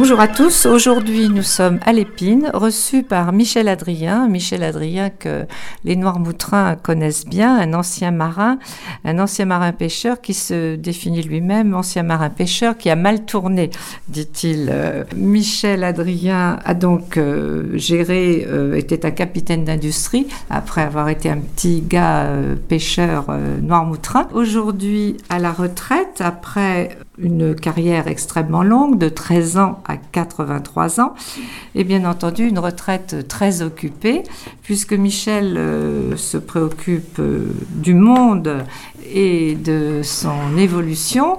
Bonjour à tous. Aujourd'hui, nous sommes à l'Épine, reçus par Michel Adrien. Michel Adrien que les Noirs-Moutrins connaissent bien, un ancien marin, un ancien marin pêcheur qui se définit lui-même ancien marin pêcheur qui a mal tourné, dit-il. Euh, Michel Adrien a donc euh, géré, euh, était un capitaine d'industrie après avoir été un petit gars pêcheur Noir-Moutrin. Aujourd'hui, à la retraite, après une carrière extrêmement longue de 13 ans à 83 ans, et bien entendu une retraite très occupée, puisque Michel euh, se préoccupe euh, du monde et de son évolution.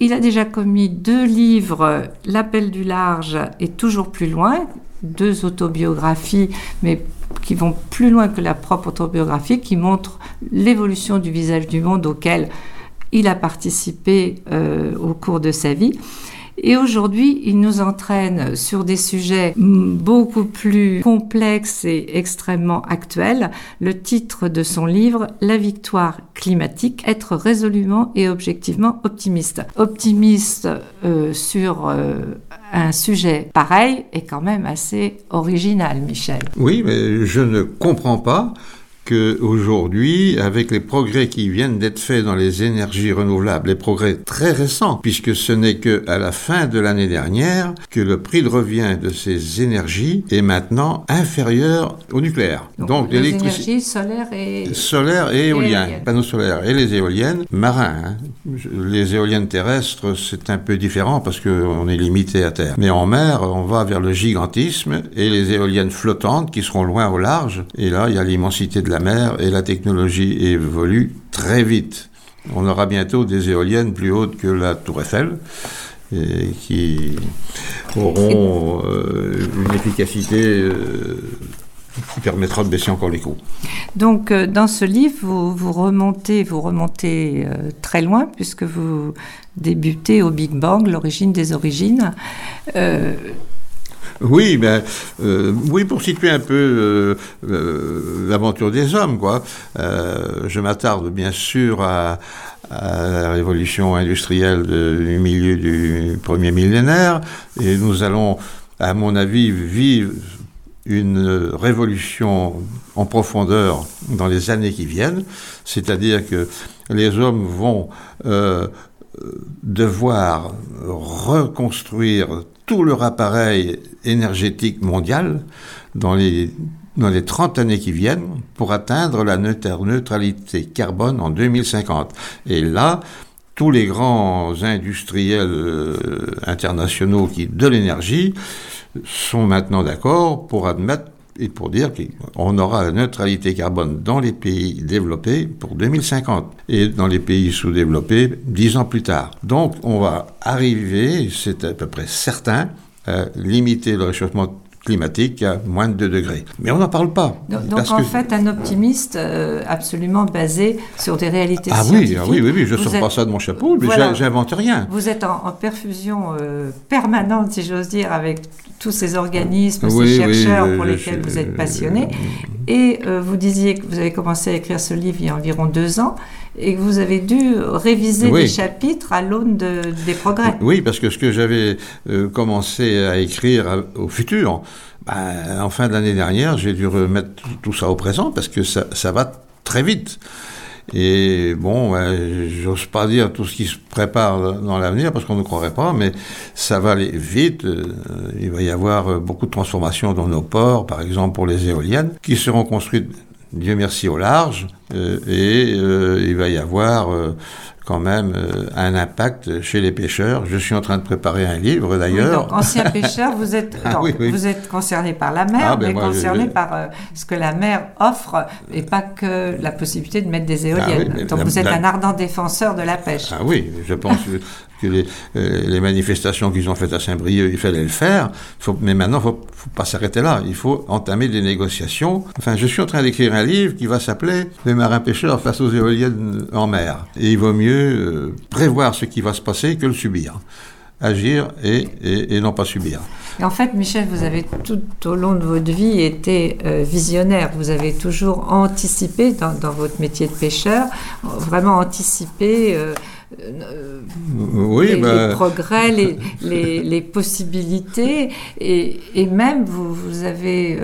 Il a déjà commis deux livres, L'appel du large et Toujours plus loin, deux autobiographies, mais qui vont plus loin que la propre autobiographie, qui montrent l'évolution du visage du monde auquel il a participé euh, au cours de sa vie. Et aujourd'hui, il nous entraîne sur des sujets beaucoup plus complexes et extrêmement actuels. Le titre de son livre, La victoire climatique, être résolument et objectivement optimiste. Optimiste euh, sur euh, un sujet pareil est quand même assez original, Michel. Oui, mais je ne comprends pas qu'aujourd'hui, avec les progrès qui viennent d'être faits dans les énergies renouvelables, les progrès très récents, puisque ce n'est que à la fin de l'année dernière que le prix de revient de ces énergies est maintenant inférieur au nucléaire. Donc, les énergies solaires et solaires et éoliennes, panneaux solaires et les éoliennes marins. Hein. Les éoliennes terrestres, c'est un peu différent parce qu'on est limité à terre. Mais en mer, on va vers le gigantisme et les éoliennes flottantes qui seront loin au large. Et là, il y a l'immensité de la mer et la technologie évolue très vite. On aura bientôt des éoliennes plus hautes que la Tour Eiffel qui auront euh, une efficacité euh, qui permettra de baisser encore les coûts. Donc, euh, dans ce livre, vous, remontez, vous remontez très loin puisque vous débutez au Big Bang, l'origine des origines. Oui, ben, oui, pour situer un peu euh, euh, l'aventure des hommes, quoi. je m'attarde bien sûr à, la révolution industrielle du milieu du premier millénaire, et nous allons, à mon avis, vivre une révolution en profondeur dans les années qui viennent, c'est-à-dire que les hommes vont devoir reconstruire tout leur appareil énergétique mondial dans les, dans les 30 années qui viennent pour atteindre la neutralité carbone en 2050. Et là, tous les grands industriels euh, internationaux qui, de l'énergie sont maintenant d'accord pour admettre et pour dire qu'on aura la neutralité carbone dans les pays développés pour 2050 et dans les pays sous-développés dix ans plus tard. Donc on va arriver, c'est à peu près certain, à limiter le réchauffement climatique à moins de 2 degrés. Mais on n'en parle pas. Donc, en fait, un optimiste euh, absolument basé sur des réalités ah scientifiques. Oui, ah oui, oui, oui, je ne sors pas ça de mon chapeau, mais j'invente rien. Vous êtes en, perfusion euh, permanente, si j'ose dire, avec tous ces organismes, ces chercheurs pour lesquels vous êtes passionné. Et euh, vous disiez que vous avez commencé à écrire ce livre il y a environ deux ans et que vous avez dû réviser des chapitres à l'aune des progrès. Oui, parce que ce que j'avais euh, commencé à écrire au futur, ben, en fin de l'année dernière, j'ai dû remettre tout ça au présent parce que ça, ça va très vite. Et bon, ben, j'ose pas dire tout ce qui se prépare dans l'avenir parce qu'on ne croirait pas, mais ça va aller vite. Euh, il va y avoir beaucoup de transformations dans nos ports, par exemple pour les éoliennes, qui seront construites Dieu merci au large, euh, et euh, il va y avoir euh, quand même un impact chez les pêcheurs. Je suis en train de préparer un livre d'ailleurs. donc, ancien pêcheur, vous êtes, ah vous êtes concerné par la mer, ah, ben mais concerné par ce que la mer offre et pas que la possibilité de mettre des ah éoliennes. donc vous êtes un ardent défenseur de la pêche. Ah oui, je pense que les, manifestations qu'ils ont faites à Saint-Brieuc, il fallait le faire. Faut, mais maintenant, il ne faut pas s'arrêter là. Il faut entamer des négociations. Enfin, je suis en train d'écrire un livre qui va s'appeler Les marins-pêcheurs face aux éoliennes en mer. Et il vaut mieux euh, prévoir ce qui va se passer que le subir agir et, non pas subir. en fait, Michel, vous avez tout au long de votre vie été euh, visionnaire. Vous avez toujours anticipé dans, votre métier de pêcheur, vraiment anticipé euh, oui, les, bah... les, progrès, les, les, possibilités, et, et, même vous, vous avez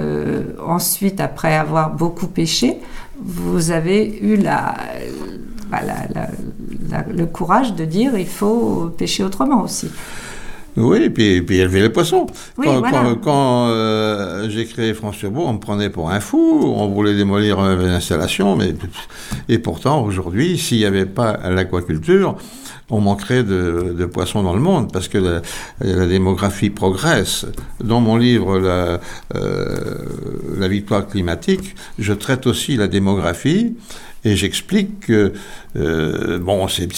ensuite, après avoir beaucoup pêché, vous avez eu la, bah, le courage de dire il faut pêcher autrement aussi. Oui, et puis, puis élever les poissons. quand, euh, j'ai créé France Turbo, on me prenait pour un fou, on voulait démolir l'installation, mais et pourtant aujourd'hui, s'il n'y avait pas l'aquaculture, on manquerait de, poissons dans le monde parce que la, démographie progresse. Dans mon livre la, euh, la victoire climatique, je traite aussi la démographie et j'explique que, euh, bon, c'est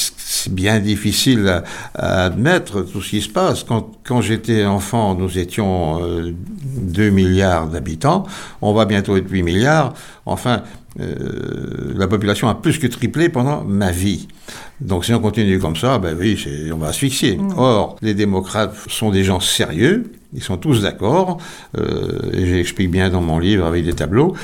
bien difficile à, admettre tout ce qui se passe. Quand, quand j'étais enfant, nous étions 2 euh, milliards d'habitants, on va bientôt être 8 milliards. Enfin, euh, la population a plus que triplé pendant ma vie. Donc si on continue comme ça, ben oui, on va asphyxier. Mmh. Or, les démocrates sont des gens sérieux, ils sont tous d'accord, euh, et j'explique bien dans mon livre avec des tableaux,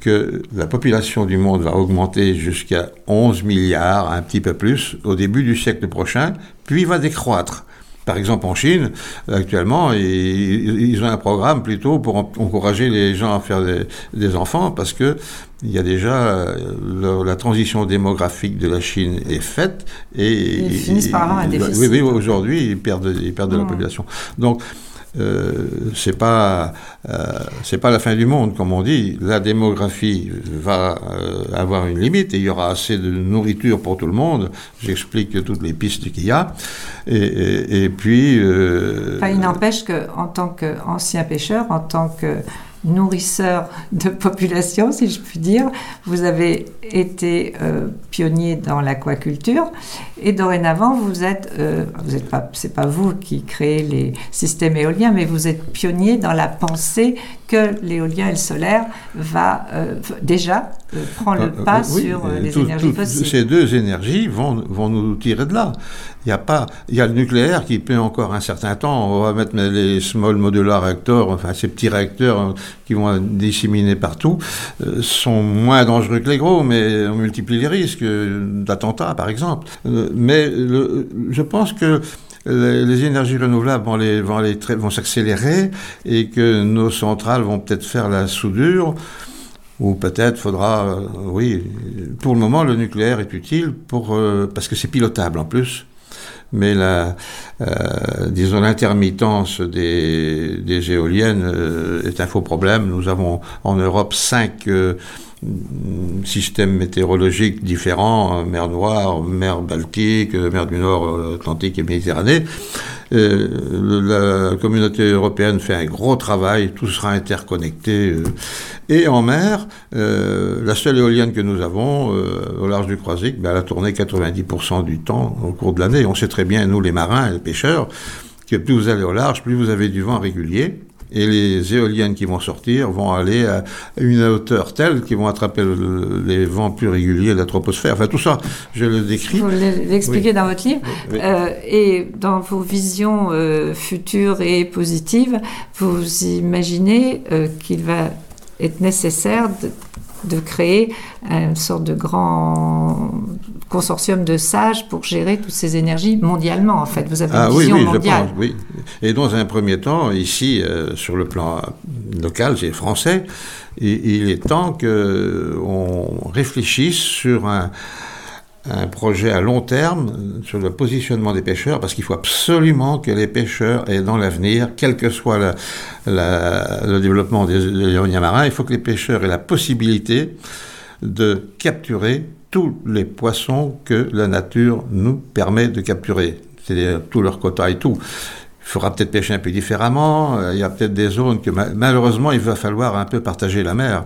que la population du monde va augmenter jusqu'à 11 milliards, un petit peu plus, au début du siècle prochain, puis va décroître. Par exemple, en Chine, actuellement, ils, ont un programme plutôt pour encourager les gens à faire des, enfants parce que il y a déjà la transition démographique de la Chine est faite et ils finissent par avoir un déficit. Oui, oui aujourd'hui ils perdent, ils perdent de la mmh. population. Donc euh, c'est pas euh, c'est pas la fin du monde comme on dit. La démographie va euh, avoir une limite et il y aura assez de nourriture pour tout le monde. J'explique toutes les pistes qu'il y a. Et, puis. Il n'empêche que en tant qu'ancien pêcheur, en tant que nourrisseur de population, si je puis dire. Vous avez été euh, pionnier dans l'aquaculture et dorénavant vous êtes, euh, vous êtes pas, c'est pas vous qui créez les systèmes éoliens, mais vous êtes pionnier dans la pensée que l'éolien et le solaire va euh, déjà prendre le pas sur les énergies fossiles. Ces deux énergies vont, vont nous tirer de là. Il y a pas, il y a le nucléaire qui peut encore un certain temps. On va mettre les small modular reactors, enfin ces petits réacteurs qui vont disséminer partout, sont moins dangereux que les gros, mais on multiplie les risques d'attentats, par exemple. Euh, mais je pense que les, énergies renouvelables vont, les, vont, les, vont s'accélérer et que nos centrales vont peut-être faire la soudure. Ou peut-être faudra, euh, oui, pour le moment, le nucléaire est utile pour, euh, parce que c'est pilotable en plus mais la, disons l'intermittence des, éoliennes est un faux problème. Nous avons en Europe cinq systèmes météorologiques différents, mer Noire, mer Baltique, mer du Nord, Atlantique et Méditerranée. Euh, la communauté européenne fait un gros travail, tout sera interconnecté. Euh. et en mer, euh, la seule éolienne que nous avons au large du Croisic, ben, elle a tourné 90% du temps au cours de l'année. On sait très bien, nous les marins pêcheurs, que plus vous allez au large, plus vous avez du vent régulier et les éoliennes qui vont sortir vont aller à une hauteur telle qu'ils vont attraper les vents plus réguliers de la troposphère. Enfin, tout ça, je le décris. Vous l'expliquez dans votre livre. Euh, et dans vos visions euh, futures et positives, vous imaginez euh, qu'il va être nécessaire de de créer une sorte de grand consortium de sages pour gérer toutes ces énergies mondialement, en fait. Vous avez une ah, vision oui, oui, Je pense, oui. Et dans un premier temps, ici, euh, sur le plan local, c'est français, il est temps qu'on réfléchisse sur un, un projet à long terme sur le positionnement des pêcheurs, parce qu'il faut absolument que les pêcheurs aient dans l'avenir, quel que soit le développement des éoliens marins, il faut que les pêcheurs aient la possibilité de capturer tous les poissons que la nature nous permet de capturer, c'est-à-dire tous leurs quotas et tout. Il faudra peut-être pêcher un peu différemment, il y a peut-être des zones que malheureusement il va falloir un peu partager la mer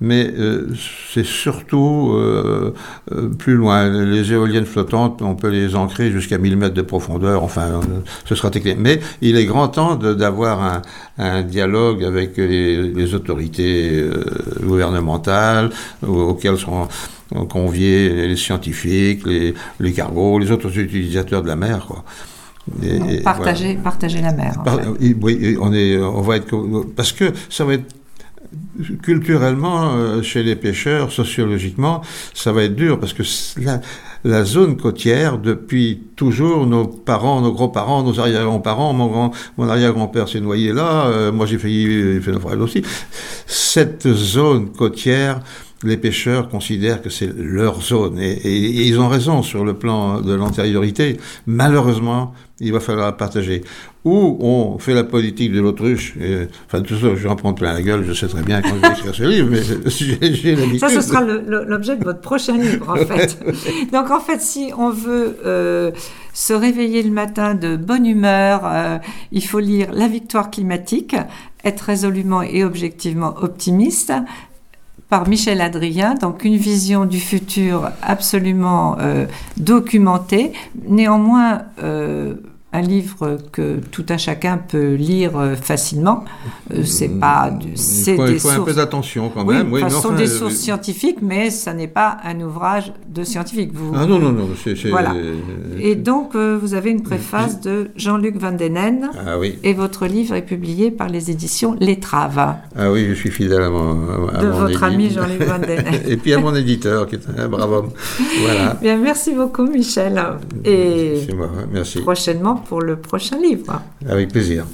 mais euh, c'est surtout euh, euh, plus loin. Les éoliennes flottantes, on peut les ancrer jusqu'à 1000 mètres de profondeur, enfin, ce sera technique. Mais il est grand temps d'avoir un, un, dialogue avec les, les autorités gouvernementales auxquelles seront conviés les scientifiques, les, les cargos, les autres utilisateurs de la mer, quoi. partager, partager la mer. Oui, on, est, on va être. Parce que ça va être culturellement, euh, chez les pêcheurs, sociologiquement, ça va être dur parce que la, zone côtière, depuis toujours, nos parents, nos grands-parents, nos arrière-grands-parents, mon, grand, mon arrière-grand-père s'est noyé là, euh, moi j'ai failli faire naufrage aussi. Cette zone côtière, les pêcheurs considèrent que c'est leur zone et, et, ils ont raison sur le plan de l'antériorité. Malheureusement, il va falloir la partager. Ou on fait la politique de l'autruche. Enfin, tout ça, je vais en prendre plein la gueule, je sais très bien quand je vais écrire ce livre, mais j'ai l'habitude. Ça, ce sera l'objet de votre prochain livre, en fait. Donc, en fait, si on veut euh, se réveiller le matin de bonne humeur, euh, il faut lire La victoire climatique, être résolument et objectivement optimiste, par Michel Adrien, donc une vision du futur absolument euh, documentée, néanmoins euh, un livre que tout un chacun peut lire euh, facilement. Euh, c'est pas, c'est des il faut un peu d'attention quand même. Oui, ce sont des sources scientifiques, mais ça n'est pas un ouvrage de scientifique. Vous, ah non non non. Voilà. Et donc euh, vous avez une préface de Jean-Luc Van Denen. Ah oui. Et votre livre est publié par les éditions L'Étrave. Ah oui, je suis fidèle à mon. À de votre ami Jean-Luc Van Denen. et puis à mon éditeur qui est un brave homme. Voilà. Bien, merci beaucoup Michel. Et moi, merci. Prochainement pour le prochain livre. Avec plaisir.